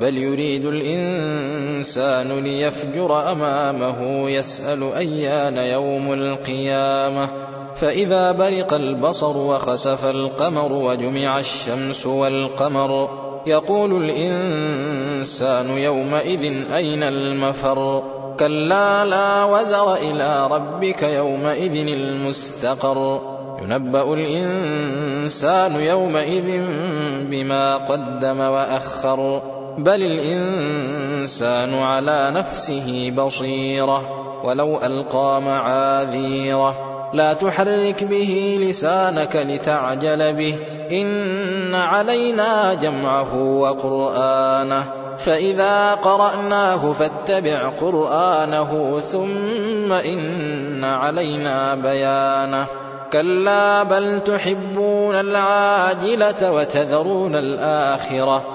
بل يريد الإنسان ليفجر أمامه يسأل أيان يوم القيامة. فإذا برق البصر وخسف القمر وجمع الشمس والقمر يقول الإنسان يومئذ أين المفر؟ كلا لا وزر إلى ربك يومئذ المستقر. ينبأ الإنسان يومئذ بما قدم وأخر. بل الإنسان على نفسه بصيرة ولو ألقى معاذيره. لا تحرك به لسانك لتعجل به. إن علينا جمعه وقرآنه. فإذا قرأناه فاتبع قرآنه ثم إن علينا بيانه. كلا بل تحبون العاجلة وتذرون الآخرة.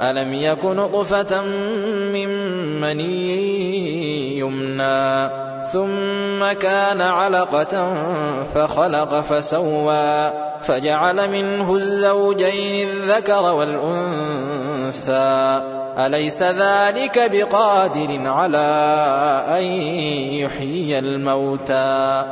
ألم يك نطفة من مني يمنى ثم كان علقة فخلق فسوى فجعل منه الزوجين الذكر والأنثى. أليس ذلك بقادر على أن يحيي الموتى؟